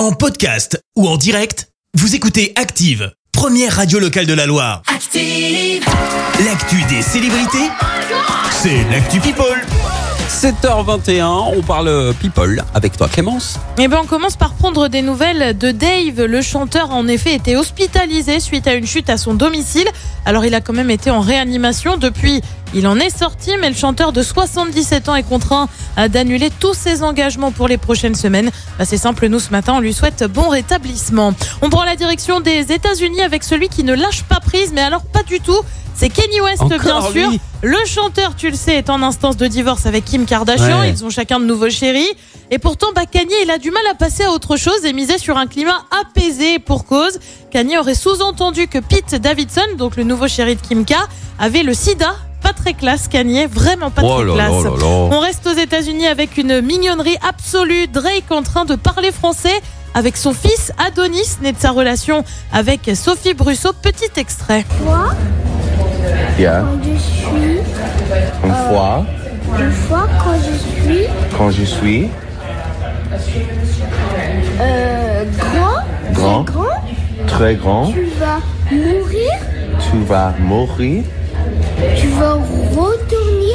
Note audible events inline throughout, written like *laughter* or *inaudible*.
En podcast ou en direct, vous écoutez Active, première radio locale de la Loire. Active. L'actu des célébrités, c'est l'actu People. 7h21, on parle people avec toi Clémence. Eh ben, on commence par prendre des nouvelles de Dave. Le chanteur a en effet été hospitalisé suite à une chute à son domicile. Alors il a quand même été en réanimation. Depuis, il en est sorti, mais le chanteur de 77 ans est contraint d'annuler tous ses engagements pour les prochaines semaines. Bah, C'est simple, nous ce matin, on lui souhaite bon rétablissement. On prend la direction des États-Unis avec celui qui ne lâche pas prise, mais alors pas du tout. C'est Kenny West, Encore bien sûr. lui. Le chanteur, tu le sais, est en instance de divorce avec Kim Kardashian. Ouais. Ils ont chacun de nouveaux chéris. Et pourtant, bah, Kanye, il a du mal à passer à autre chose et miser sur un climat apaisé pour cause. Kanye aurait sous-entendu que Pete Davidson, donc le nouveau chéri de Kim K, avait le sida. Pas très classe, Kanye, vraiment pas Oh très là classe. là là là. On reste aux États-Unis avec une mignonnerie absolue. Drake en train de parler français avec son fils Adonis, né de sa relation avec Sophie Brusso. Petit extrait. Yeah. quand je suis, Une fois, deux fois quand je suis quand je suis euh, grand, Grand. très grand, très grand, tu vas mourir, tu vas mourir. Tu vas retourner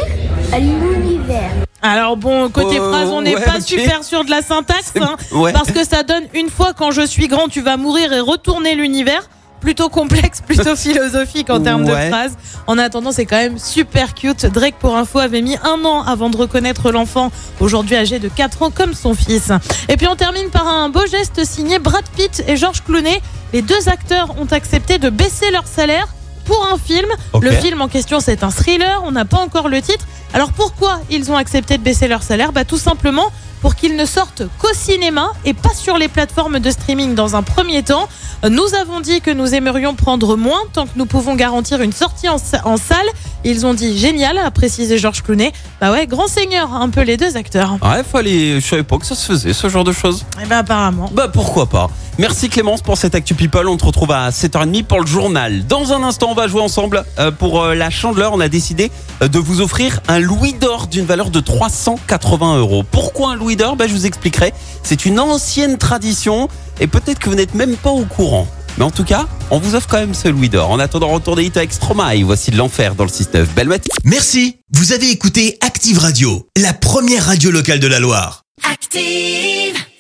à l'univers. Alors bon, côté Euh, phrase, on n'est ouais, pas super sûr de la syntaxe, hein, ouais. parce que ça donne une fois quand je suis grand, tu vas mourir et retourner l'univers. Plutôt complexe, *laughs* plutôt philosophique en termes Ouais. de phrases. En attendant, c'est quand même super cute. Drake, pour info, avait mis un an avant de reconnaître l'enfant, aujourd'hui âgé de 4 ans, comme son fils. Et puis on termine par un beau geste signé Brad Pitt et George Clooney. Les deux acteurs ont accepté de baisser leur salaire pour un film. Le film en question, c'est un thriller. On n'a pas encore le titre. Alors pourquoi ils ont accepté de baisser leur salaire? Bah tout simplement pour qu'ils ne sortent qu'au cinéma et pas sur les plateformes de streaming dans un premier temps. Nous avons dit que nous aimerions prendre moins tant que nous pouvons garantir une sortie en, sa- en salle. Ils ont dit génial, a précisé Georges Clooney. Bah ouais, grand seigneur, un peu les deux acteurs. Ouais, fallait, je savais pas que ça se faisait ce genre de choses. Et bah apparemment. Bah pourquoi pas. Merci Clémence pour cette Actu People. On te retrouve à 7h30 pour le journal. Dans un instant, on va jouer ensemble euh, pour euh, la chandeleur. On a décidé euh, de vous offrir un louis d'or d'une valeur de 380 euros. Pourquoi un louis d'or bah, Je vous expliquerai. C'est une ancienne tradition et peut-être que vous n'êtes même pas au courant. Mais en tout cas, on vous offre quand même ce louis d'or. En attendant, retour des hits avec Stromae. Voici de l'enfer dans le 6-9. Belle matinée. Merci, vous avez écouté Active Radio, la première radio locale de la Loire. Active.